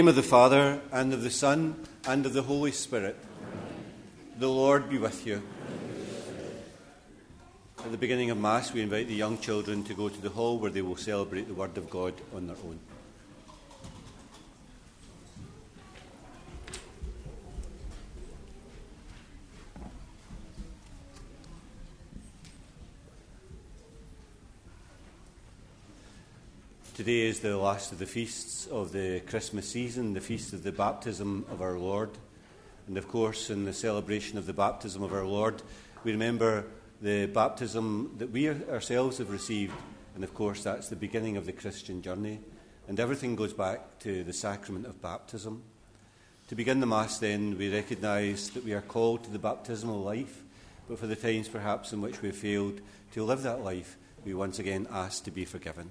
name of the Father, and of the Son, and of the Holy Spirit. The Lord be with you. At the beginning of Mass, we invite the young children to go to the hall where they will celebrate the Word of God on their own. Today is the last of the feasts of the Christmas season, the feast of the baptism of our Lord. And of course, in the celebration of the baptism of our Lord, we remember the baptism that we ourselves have received. And of course, that's the beginning of the Christian journey. And everything goes back to the sacrament of baptism. To begin the Mass, then, we recognise that we are called to the baptismal life, but for the times perhaps in which we have failed to live that life, we once again ask to be forgiven.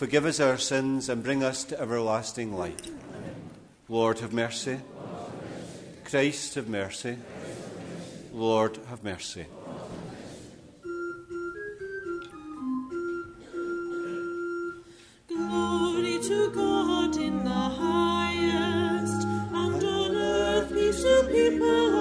Forgive us our sins and bring us to everlasting life. Lord, have mercy. Christ, have mercy. Lord, have mercy. Glory to God in the highest, and on earth peace to people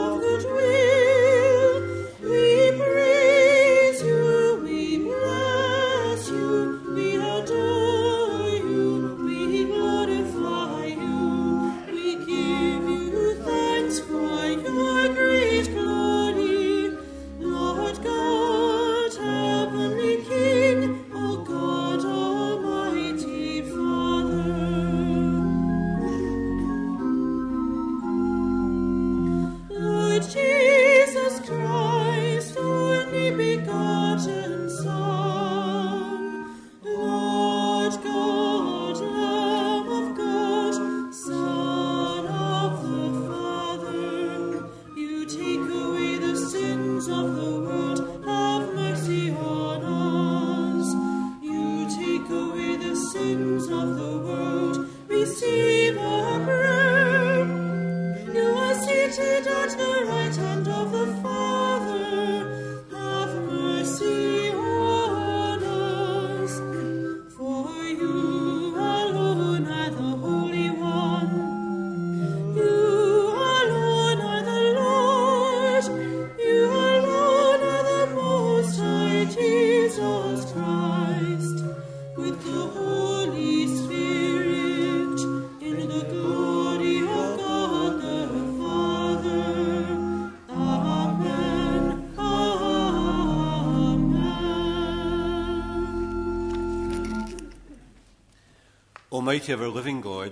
Almighty ever living God,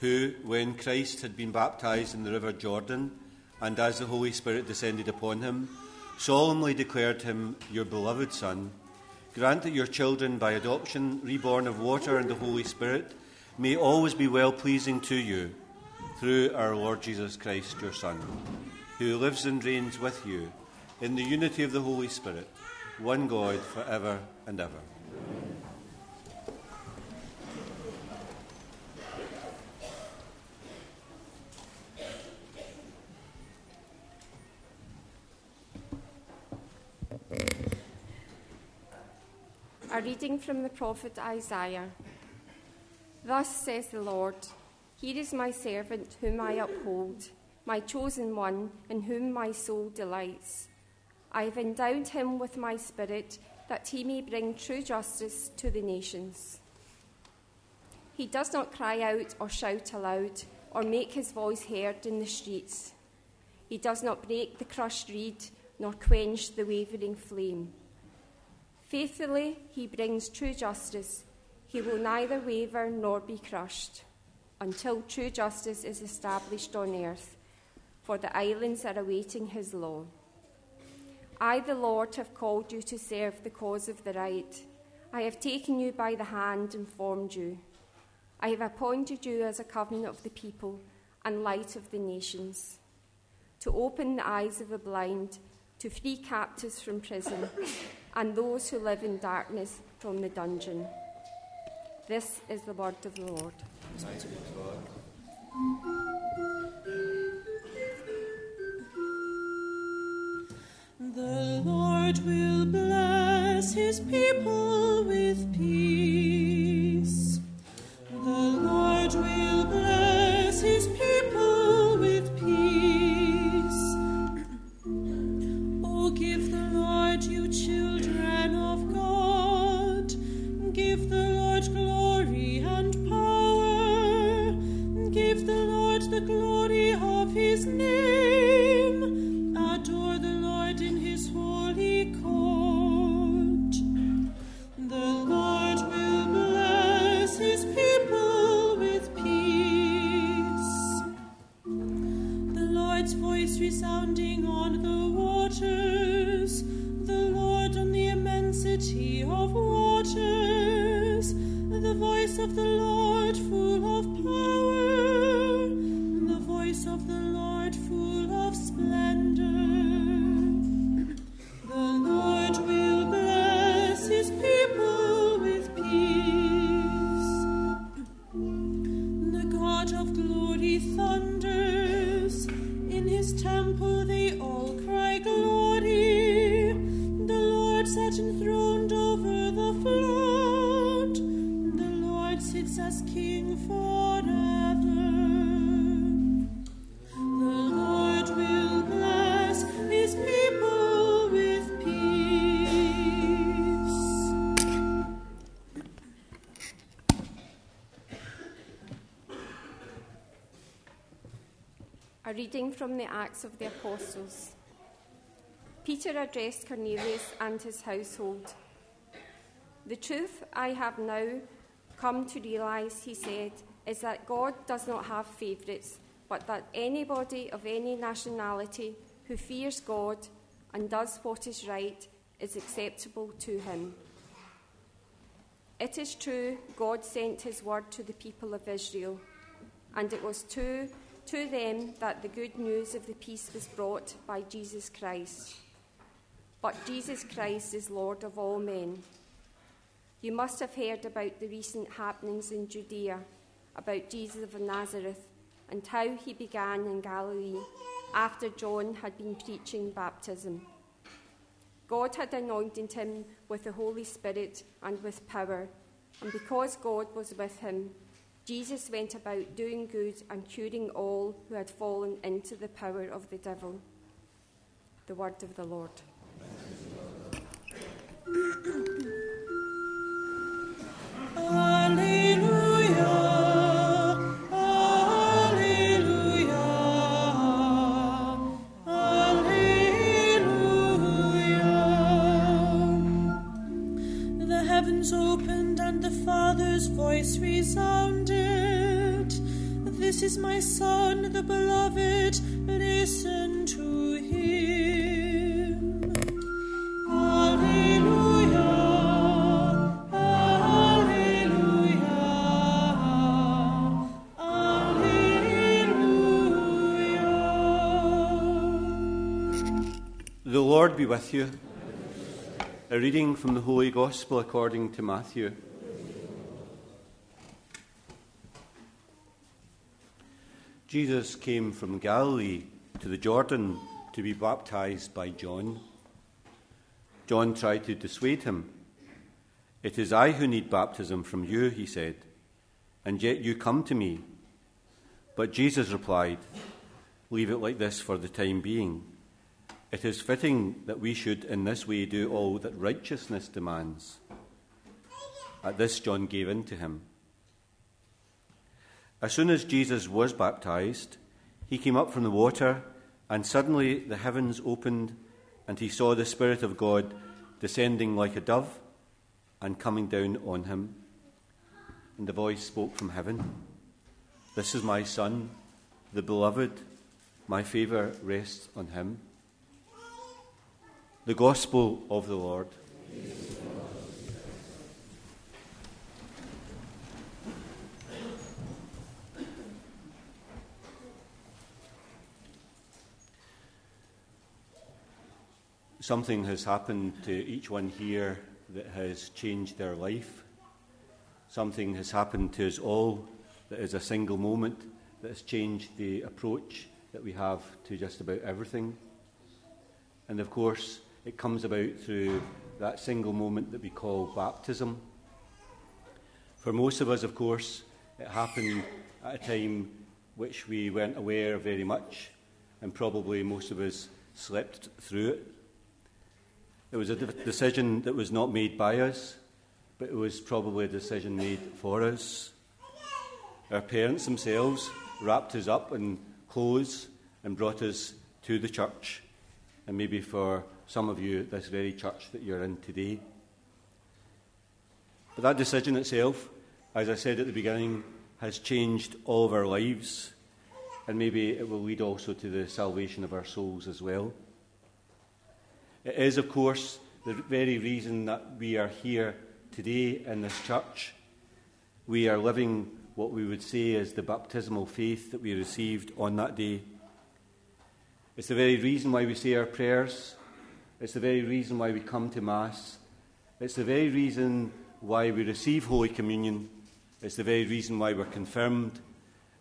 who, when Christ had been baptized in the river Jordan, and as the Holy Spirit descended upon him, solemnly declared him your beloved Son, grant that your children, by adoption, reborn of water and the Holy Spirit, may always be well pleasing to you, through our Lord Jesus Christ, your Son, who lives and reigns with you in the unity of the Holy Spirit, one God, for ever and ever. A reading from the prophet Isaiah. Thus says the Lord Here is my servant whom I uphold, my chosen one, in whom my soul delights. I have endowed him with my spirit, that he may bring true justice to the nations. He does not cry out or shout aloud, or make his voice heard in the streets. He does not break the crushed reed, nor quench the wavering flame. Faithfully, he brings true justice. He will neither waver nor be crushed until true justice is established on earth, for the islands are awaiting his law. I, the Lord, have called you to serve the cause of the right. I have taken you by the hand and formed you. I have appointed you as a covenant of the people and light of the nations, to open the eyes of the blind, to free captives from prison, and those who live in darkness from the dungeon. This is the word of the Lord. The Lord will bless his people with peace. The Lord will on the reading from the Acts of the Apostles. Peter addressed Cornelius and his household. The truth I have now come to realize, he said, is that God does not have favourites, but that anybody of any nationality who fears God and does what is right is acceptable to him. It is true, God sent his word to the people of Israel, and it was to, to them that the good news of the peace was brought by Jesus Christ. But Jesus Christ is Lord of all men. You must have heard about the recent happenings in Judea, about Jesus of Nazareth, and how he began in Galilee after John had been preaching baptism. God had anointed him with the Holy Spirit and with power, and because God was with him, Jesus went about doing good and curing all who had fallen into the power of the devil. The word of the Lord. Heavens opened and the Father's voice resounded. This is my Son, the beloved, listen to him. Alleluia, Alleluia, Alleluia. The Lord be with you. A reading from the Holy Gospel according to Matthew. Jesus came from Galilee to the Jordan to be baptized by John. John tried to dissuade him. It is I who need baptism from you, he said, and yet you come to me. But Jesus replied, Leave it like this for the time being. It is fitting that we should in this way do all that righteousness demands. At this, John gave in to him. As soon as Jesus was baptized, he came up from the water, and suddenly the heavens opened, and he saw the Spirit of God descending like a dove and coming down on him. And the voice spoke from heaven This is my Son, the beloved. My favour rests on him. The Gospel of the Lord. Something has happened to each one here that has changed their life. Something has happened to us all that is a single moment that has changed the approach that we have to just about everything. And of course, it comes about through that single moment that we call baptism. For most of us, of course, it happened at a time which we weren't aware very much, and probably most of us slept through it. It was a decision that was not made by us, but it was probably a decision made for us. Our parents themselves wrapped us up in clothes and brought us to the church, and maybe for some of you, this very church that you're in today. But that decision itself, as I said at the beginning, has changed all of our lives, and maybe it will lead also to the salvation of our souls as well. It is, of course, the very reason that we are here today in this church. We are living what we would say is the baptismal faith that we received on that day. It's the very reason why we say our prayers. It's the very reason why we come to Mass. It's the very reason why we receive Holy Communion. It's the very reason why we're confirmed.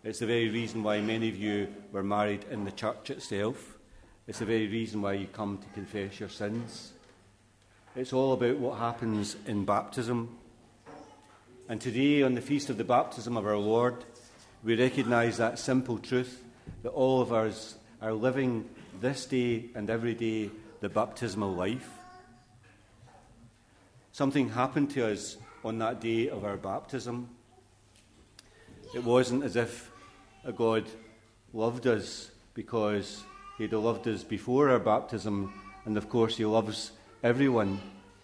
It's the very reason why many of you were married in the church itself. It's the very reason why you come to confess your sins. It's all about what happens in baptism. And today, on the feast of the baptism of our Lord, we recognize that simple truth that all of us are living this day and every day the baptismal life. Something happened to us on that day of our baptism. It wasn't as if a God loved us because He'd loved us before our baptism, and of course, He loves everyone,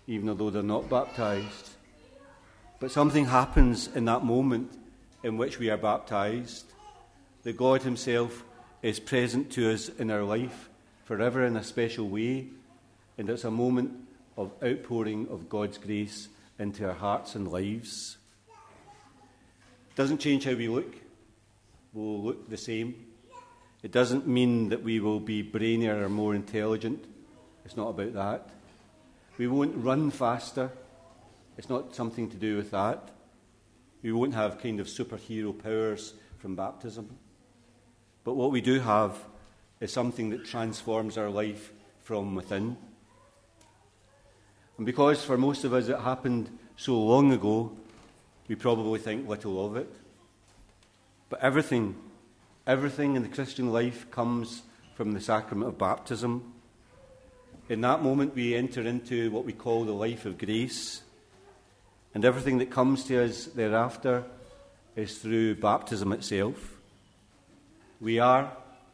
even though they're not baptized. But something happens in that moment in which we are baptized. That God Himself is present to us in our life forever in a special way, and it's a moment of outpouring of God's grace into our hearts and lives. Doesn't change how we look, we'll look the same. It doesn't mean that we will be brainier or more intelligent. It's not about that. We won't run faster. It's not something to do with that. We won't have kind of superhero powers from baptism. But what we do have is something that transforms our life from within. And because for most of us it happened so long ago, we probably think little of it. But everything, everything in the Christian life comes from the sacrament of baptism. In that moment, we enter into what we call the life of grace. And everything that comes to us thereafter is through baptism itself. We are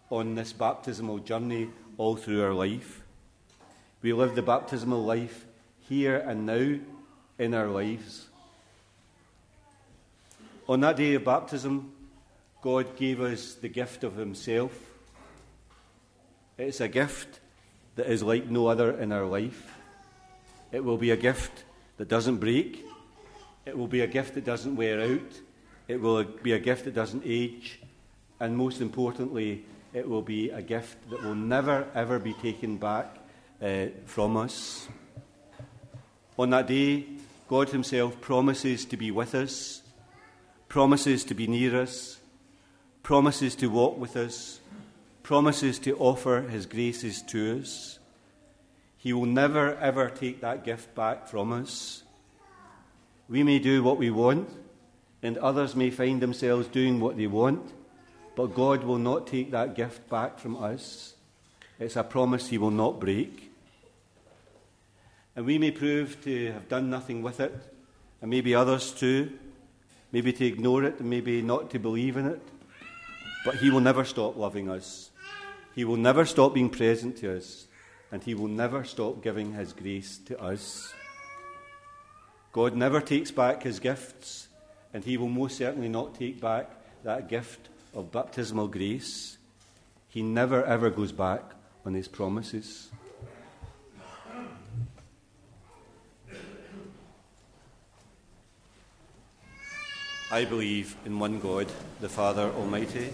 on this baptismal journey all through our life. We live the baptismal life here and now in our lives. On that day of baptism, God gave us the gift of Himself. It's a gift that is like no other in our life. It will be a gift that doesn't break. It will be a gift that doesn't wear out. It will be a gift that doesn't age. And most importantly, it will be a gift that will never, ever be taken back uh, from us. On that day, God Himself promises to be with us, promises to be near us, promises to walk with us, promises to offer His graces to us. He will never, ever take that gift back from us. We may do what we want, and others may find themselves doing what they want, but God will not take that gift back from us. It's a promise He will not break. And we may prove to have done nothing with it, and maybe others too, maybe to ignore it, and maybe not to believe in it. But He will never stop loving us. He will never stop being present to us, and He will never stop giving His grace to us. God never takes back His gifts, and He will most certainly not take back that gift of baptismal grace. He never ever goes back on His promises. I believe in one God, the Father Almighty,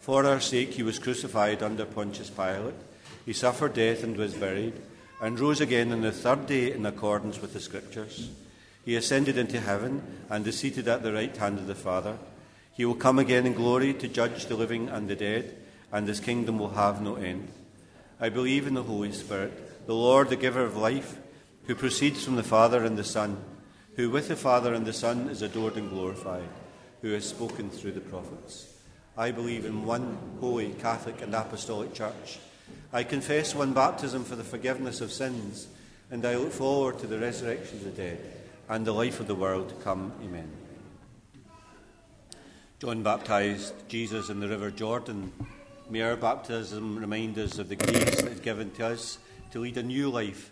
For our sake he was crucified under Pontius Pilate. He suffered death and was buried, and rose again on the third day in accordance with the Scriptures. He ascended into heaven and is seated at the right hand of the Father. He will come again in glory to judge the living and the dead, and his kingdom will have no end. I believe in the Holy Spirit, the Lord, the giver of life, who proceeds from the Father and the Son, who with the Father and the Son is adored and glorified, who has spoken through the prophets. I believe in one holy, Catholic, and Apostolic Church. I confess one baptism for the forgiveness of sins, and I look forward to the resurrection of the dead and the life of the world to come. Amen. John baptized Jesus in the River Jordan. May our baptism remind us of the grace that is given to us to lead a new life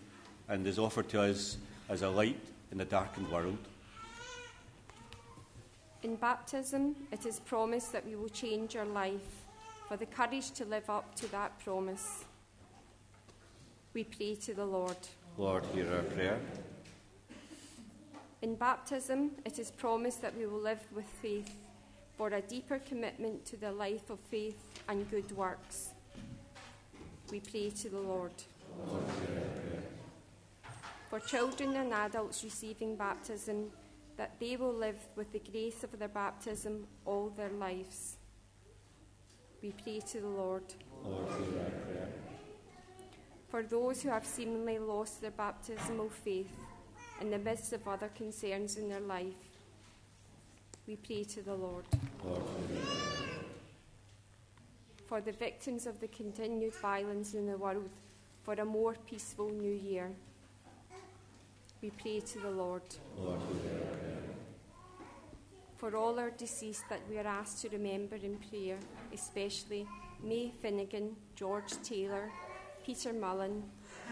and is offered to us as a light in a darkened world. In baptism, it is promised that we will change our life for the courage to live up to that promise. We pray to the Lord. Lord, hear our prayer. In baptism, it is promised that we will live with faith for a deeper commitment to the life of faith and good works. We pray to the Lord. Lord, hear our prayer. For children and adults receiving baptism, that they will live with the grace of their baptism all their lives. We pray to the Lord. Lord, hear our prayer. For those who have seemingly lost their baptismal faith in the midst of other concerns in their life, we pray to the Lord. Lord, hear our prayer. For the victims of the continued violence in the world, for a more peaceful new year, we pray to the Lord. Lord. For all our deceased that we are asked to remember in prayer, especially May Finnegan, George Taylor, Peter Mullen,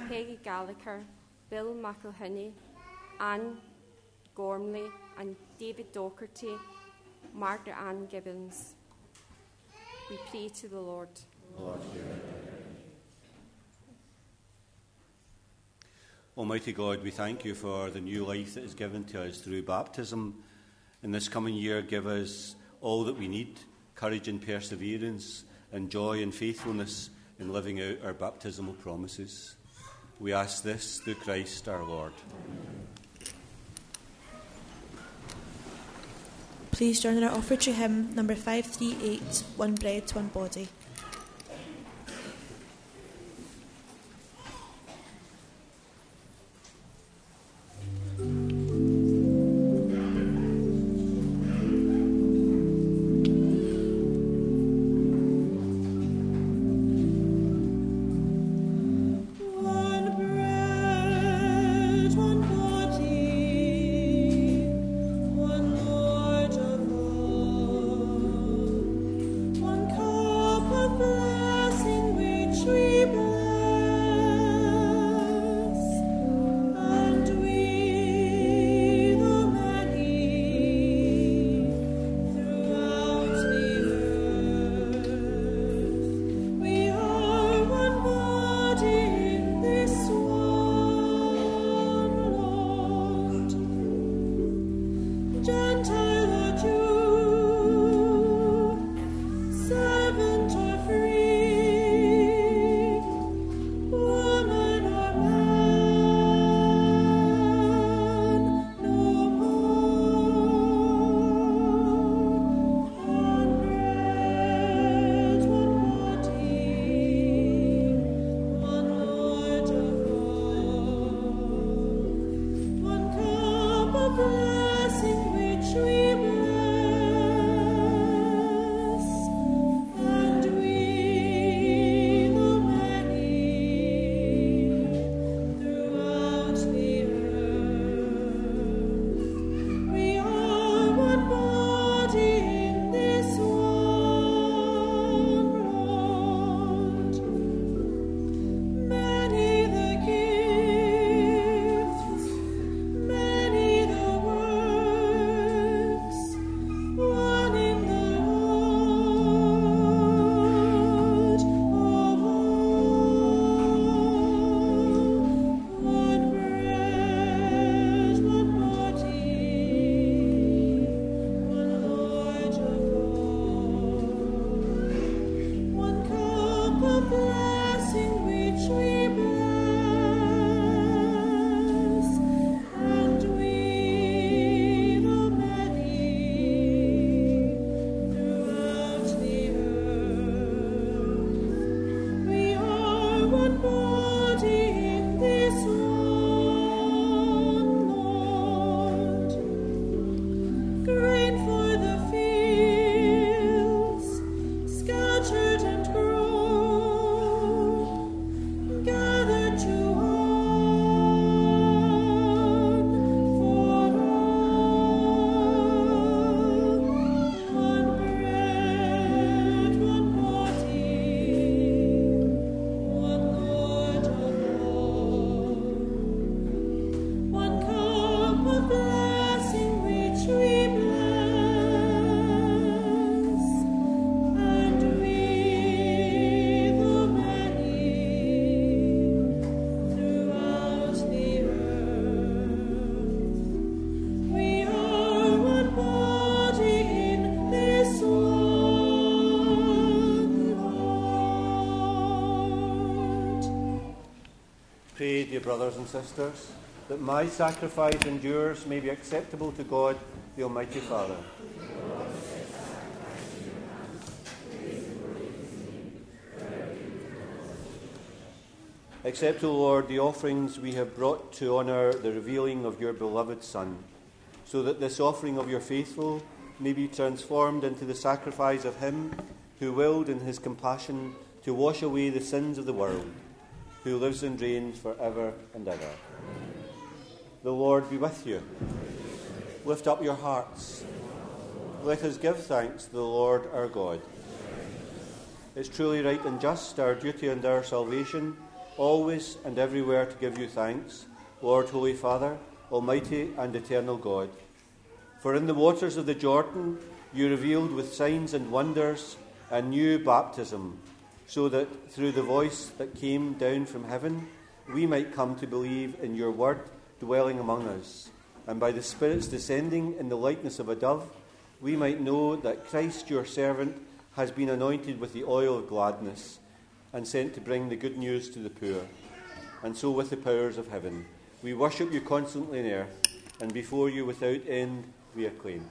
Peggy Gallagher, Bill McElhinney, Anne Gormley, and David Docherty, Margaret Ann Gibbons. We pray to the Lord. Lord, hear our prayer. Almighty God, we thank you for the new life that is given to us through baptism. In this coming year, give us all that we need courage and perseverance, and joy and faithfulness in living out our baptismal promises. We ask this through Christ our Lord. Please join in our offertory hymn number 538, One Bread, One Body. Brothers and sisters, that my sacrifice and yours may be acceptable to God, the Almighty Father. Accept, O Lord, the offerings we have brought to honour the revealing of your beloved Son, so that this offering of your faithful may be transformed into the sacrifice of Him who willed in His compassion to wash away the sins of the world, who lives and reigns for ever and ever. The Lord be with you. Lift up your hearts. Let us give thanks to the Lord our God. It's truly right and just, our duty and our salvation always and everywhere to give you thanks, Lord, Holy Father, Almighty and eternal God. For in the waters of the Jordan you revealed with signs and wonders a new baptism, so that through the voice that came down from heaven, we might come to believe in your word dwelling among us, and by the Spirit's descending in the likeness of a dove, we might know that Christ, your servant, has been anointed with the oil of gladness and sent to bring the good news to the poor. And so, with the powers of heaven, we worship you constantly in earth, and before you without end we acclaim.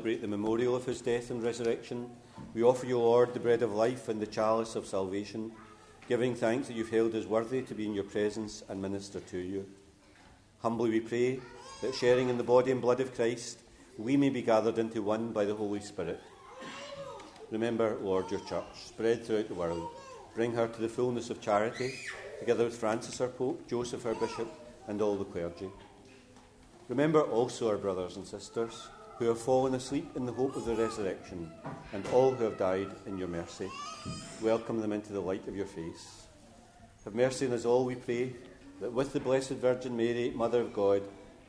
Celebrate the memorial of his death and resurrection, we offer you, Lord, the bread of life and the chalice of salvation, giving thanks that you've held us worthy to be in your presence and minister to you. Humbly we pray that sharing in the body and blood of Christ, we may be gathered into one by the Holy Spirit. Remember, Lord, your church, spread throughout the world. Bring her to the fullness of charity, together with Francis our Pope, Joseph our Bishop, and all the clergy. Remember also our brothers and sisters who have fallen asleep in the hope of the resurrection, and all who have died in your mercy. Welcome them into the light of your face. Have mercy on us all, we pray, that with the Blessed Virgin Mary, Mother of God,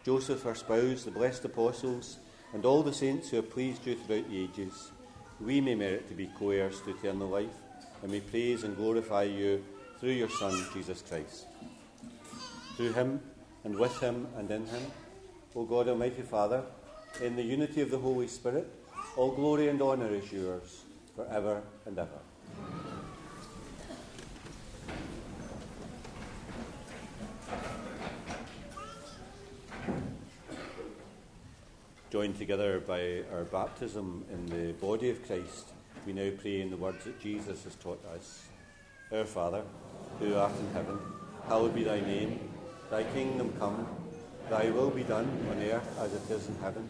Joseph, her spouse, the blessed apostles, and all the saints who have pleased you throughout the ages, we may merit to be co heirs to eternal life, and may praise and glorify you through your Son, Jesus Christ. Through him, and with him, and in him, O God, Almighty Father, in the unity of the Holy Spirit, all glory and honour is yours forever and ever. Joined together by our baptism in the body of Christ, we now pray in the words that Jesus has taught us Our Father, who art in heaven, hallowed be thy name, thy kingdom come, thy will be done on earth as it is in heaven.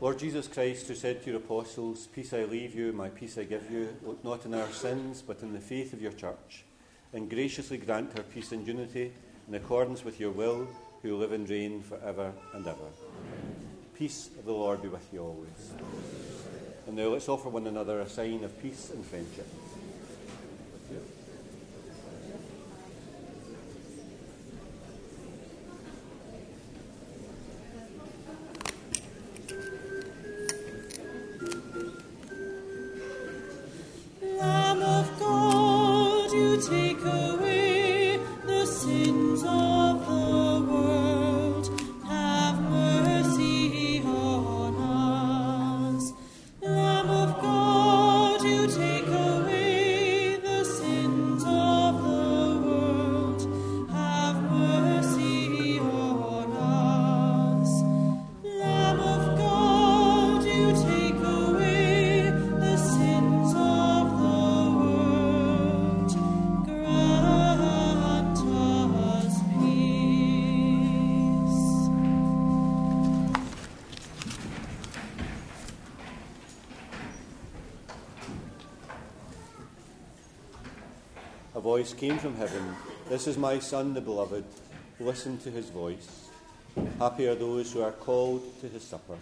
Lord Jesus Christ, who said to your apostles, Peace I leave you, my peace I give you, look not in our sins, but in the faith of your church, and graciously grant her peace and unity in accordance with your will, who live and reign for ever and ever. Amen. Peace of the Lord be with you always. And now let's offer one another a sign of peace and friendship. Came from heaven This is my Son, the Beloved. Listen to his voice. Happy are those who are called to his supper.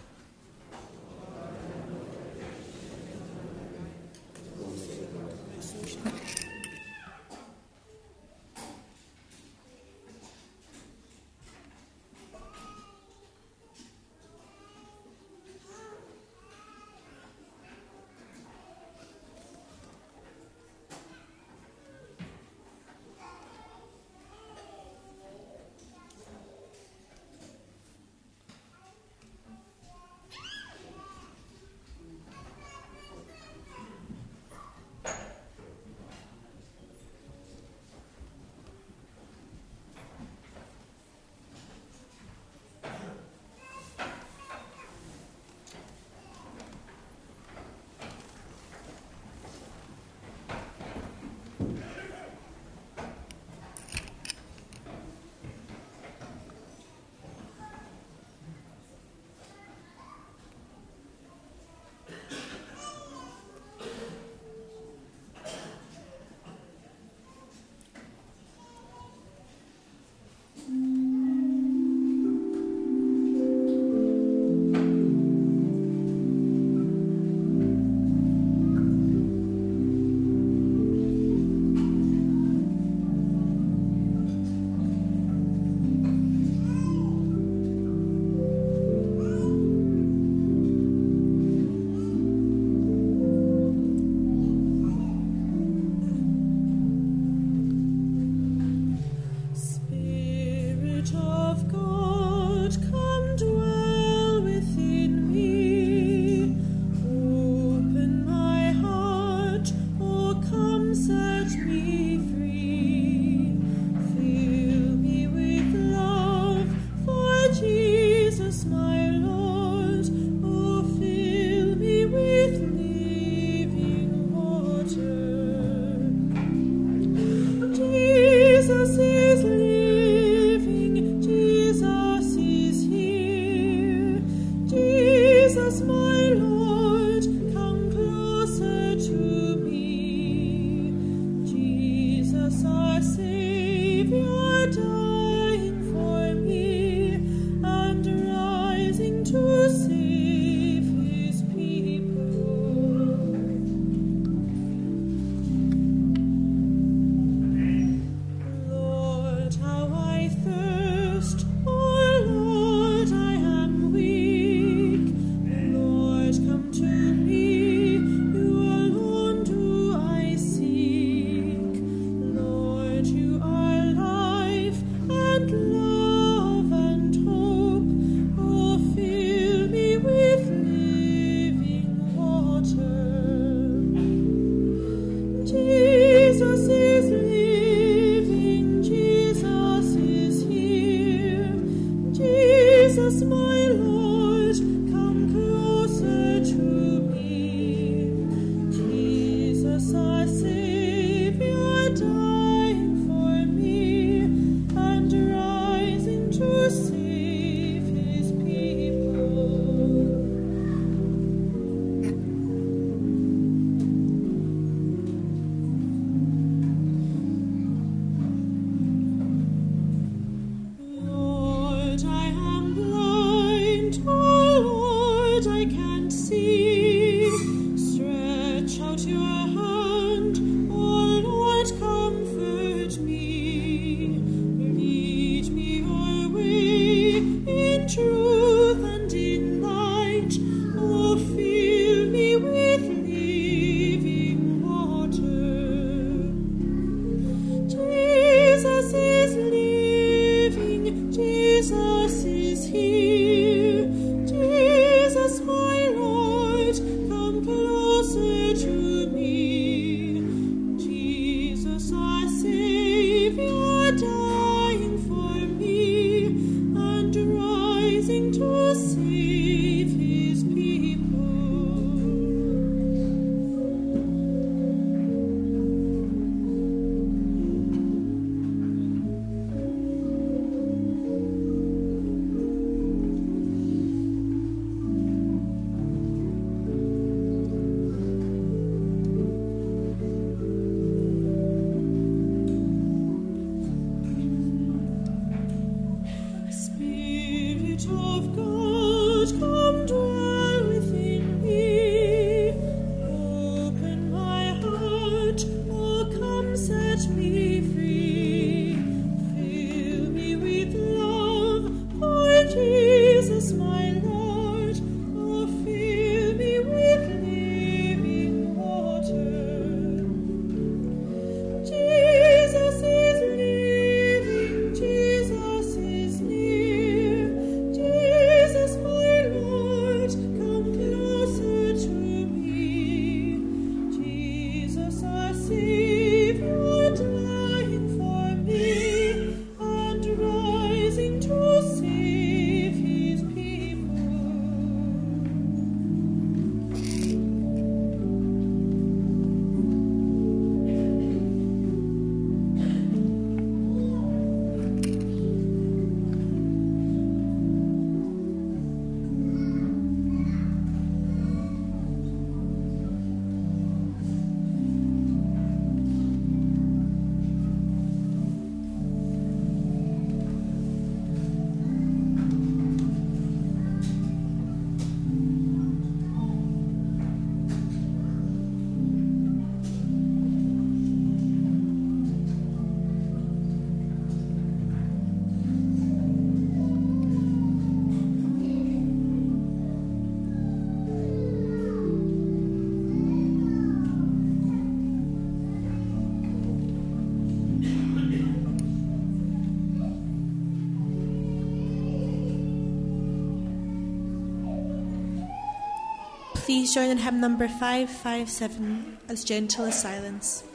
please join in hymn number 557 as gentle as silence.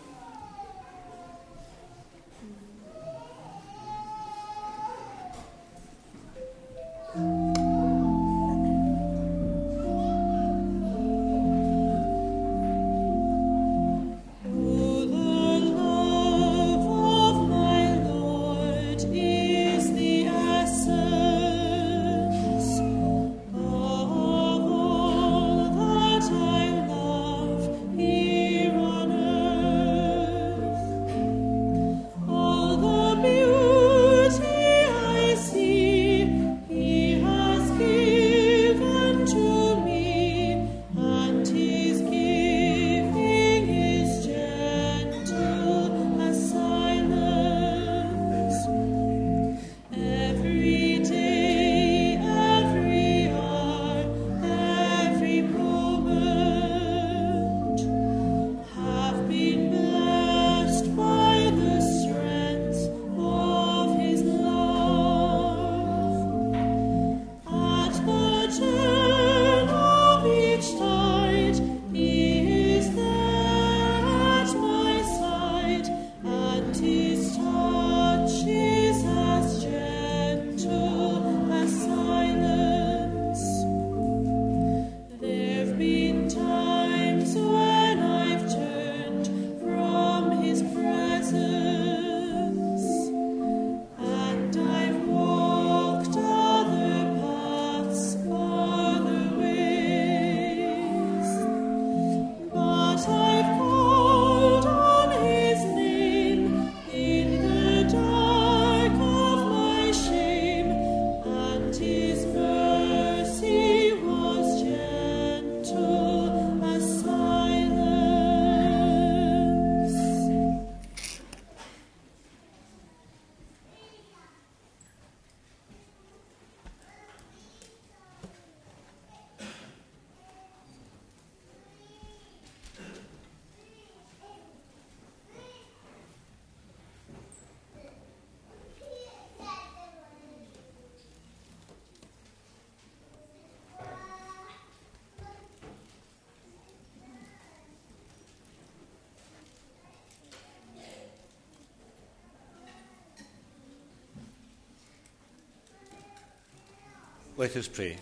Let us pray.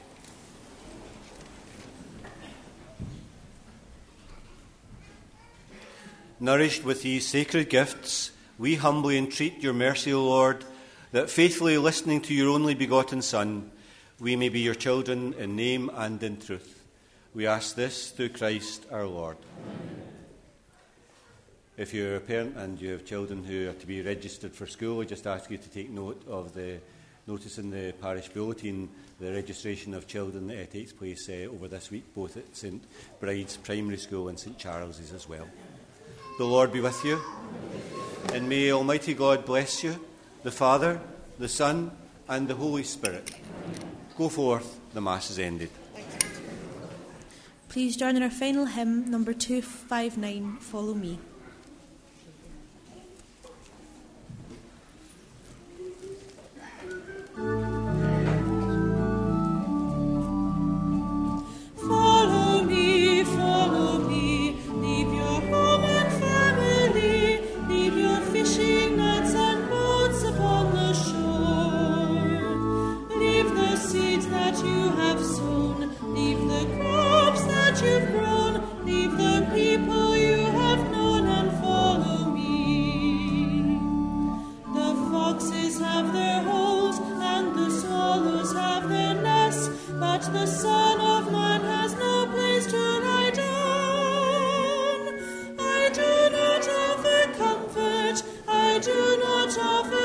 Nourished with these sacred gifts, we humbly entreat your mercy, O Lord, that faithfully listening to your only begotten Son, we may be your children in name and in truth. We ask this through Christ our Lord. Amen. If you're a parent and you have children who are to be registered for school, I just ask you to take note of the notice in the parish bulletin the registration of children that takes place uh, over this week, both at St Bride's Primary School and St Charles's as well. The Lord be with you. And may Almighty God bless you, the Father, the Son, and the Holy Spirit. Go forth, the Mass is ended. Please join in our final hymn, number 259, Follow Me. of